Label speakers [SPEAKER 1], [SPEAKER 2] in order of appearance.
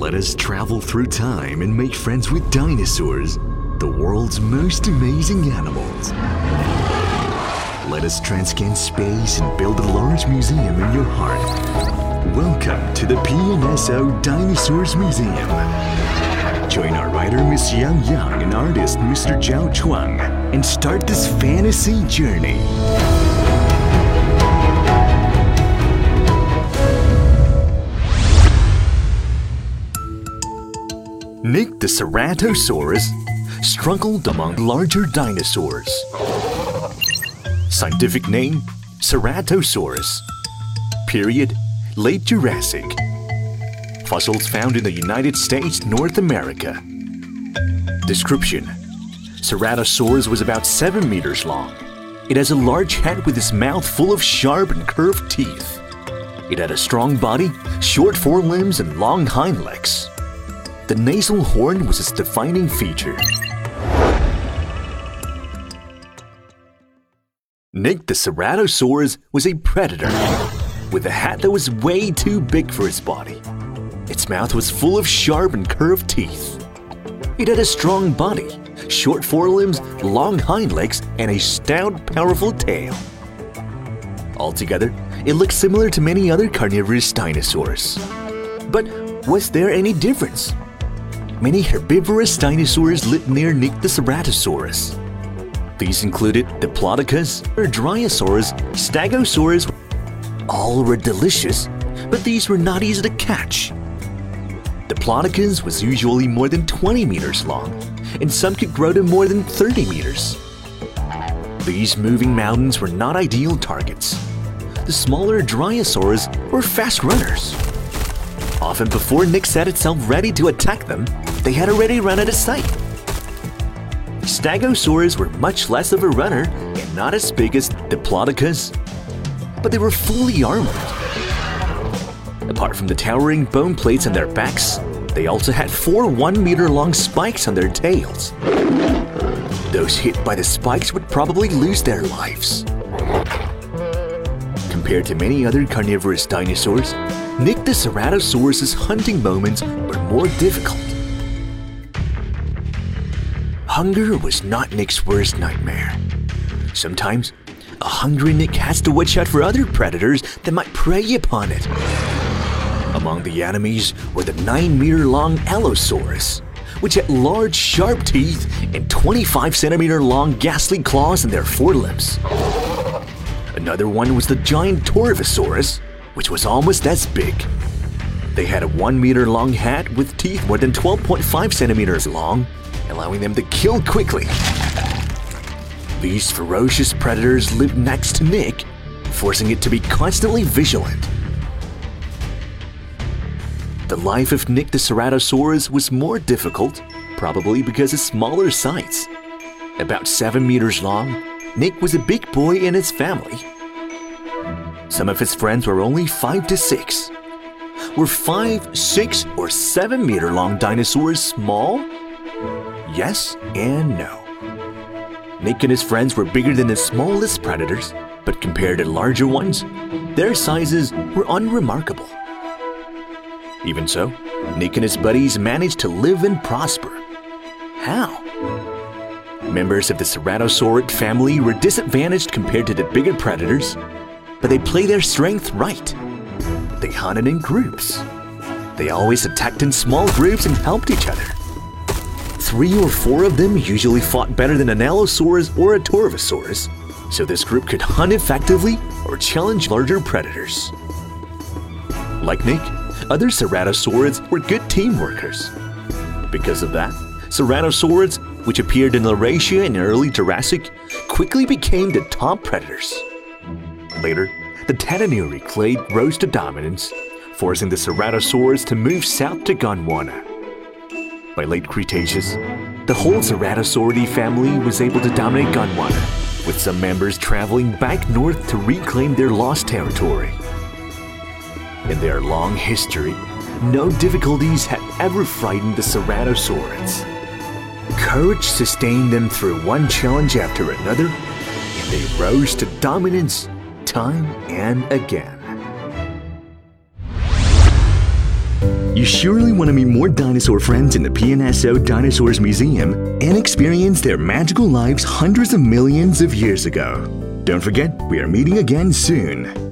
[SPEAKER 1] Let us travel through time and make friends with dinosaurs, the world's most amazing animals. Let us transcend space and build a large museum in your heart. Welcome to the PNSO Dinosaurs Museum. Join our writer Miss Yang Yang and artist Mr. Zhao Chuang and start this fantasy journey. Nick the Ceratosaurus struggled among larger dinosaurs. Scientific name Ceratosaurus. Period Late Jurassic. Fossils found in the United States, North America. Description Ceratosaurus was about 7 meters long. It has a large head with its mouth full of sharp and curved teeth. It had a strong body, short forelimbs, and long hind legs. The nasal horn was its defining feature. Nick the Ceratosaurus was a predator with a hat that was way too big for its body. Its mouth was full of sharp and curved teeth. It had a strong body, short forelimbs, long hind legs, and a stout, powerful tail. Altogether, it looked similar to many other carnivorous dinosaurs. But was there any difference? Many herbivorous dinosaurs lived near Nick the Ceratosaurus. These included Diplodocus, Dryosaurus, Stegosaurus. All were delicious, but these were not easy to catch. Diplodocus was usually more than 20 meters long, and some could grow to more than 30 meters. These moving mountains were not ideal targets. The smaller Dryosaurs were fast runners. Often before Nick set itself ready to attack them, they had already run out of sight. Stegosaurs were much less of a runner and not as big as Diplodocus, but they were fully armored. Apart from the towering bone plates on their backs, they also had four one meter long spikes on their tails. Those hit by the spikes would probably lose their lives. Compared to many other carnivorous dinosaurs, Nick the Ceratosaurus' hunting moments were more difficult. Hunger was not Nick's worst nightmare. Sometimes, a hungry Nick has to watch out for other predators that might prey upon it. Among the enemies were the 9 meter long Allosaurus, which had large, sharp teeth and 25 centimeter long, ghastly claws in their forelimbs. Another one was the giant Torvosaurus, which was almost as big. They had a 1 meter long head with teeth more than 12.5 centimeters long, allowing them to kill quickly. These ferocious predators lived next to Nick, forcing it to be constantly vigilant. The life of Nick the Ceratosaurus was more difficult, probably because of smaller size. About 7 meters long, Nick was a big boy in his family. Some of his friends were only 5 to 6. Were 5, 6, or 7 meter long dinosaurs small? Yes and no. Nick and his friends were bigger than the smallest predators, but compared to larger ones, their sizes were unremarkable. Even so, Nick and his buddies managed to live and prosper. How? Members of the Ceratosaurid family were disadvantaged compared to the bigger predators, but they play their strength right. They hunted in groups. They always attacked in small groups and helped each other. Three or four of them usually fought better than an Allosaurus or a Torvosaurus, so this group could hunt effectively or challenge larger predators. Like Nick, other Ceratosaurids were good team workers. Because of that, Ceratosaurids, which appeared in Laurasia in early Jurassic, quickly became the top predators. Later, the Tetanurae clade rose to dominance, forcing the Ceratosaurus to move south to Gondwana. By late Cretaceous, the whole Ceratosauridae family was able to dominate Gondwana, with some members traveling back north to reclaim their lost territory. In their long history, no difficulties had ever frightened the Ceratosaurids. Courage sustained them through one challenge after another, and they rose to dominance time and again. You surely want to meet more dinosaur friends in the PNSO Dinosaurs Museum and experience their magical lives hundreds of millions of years ago. Don't forget, we are meeting again soon.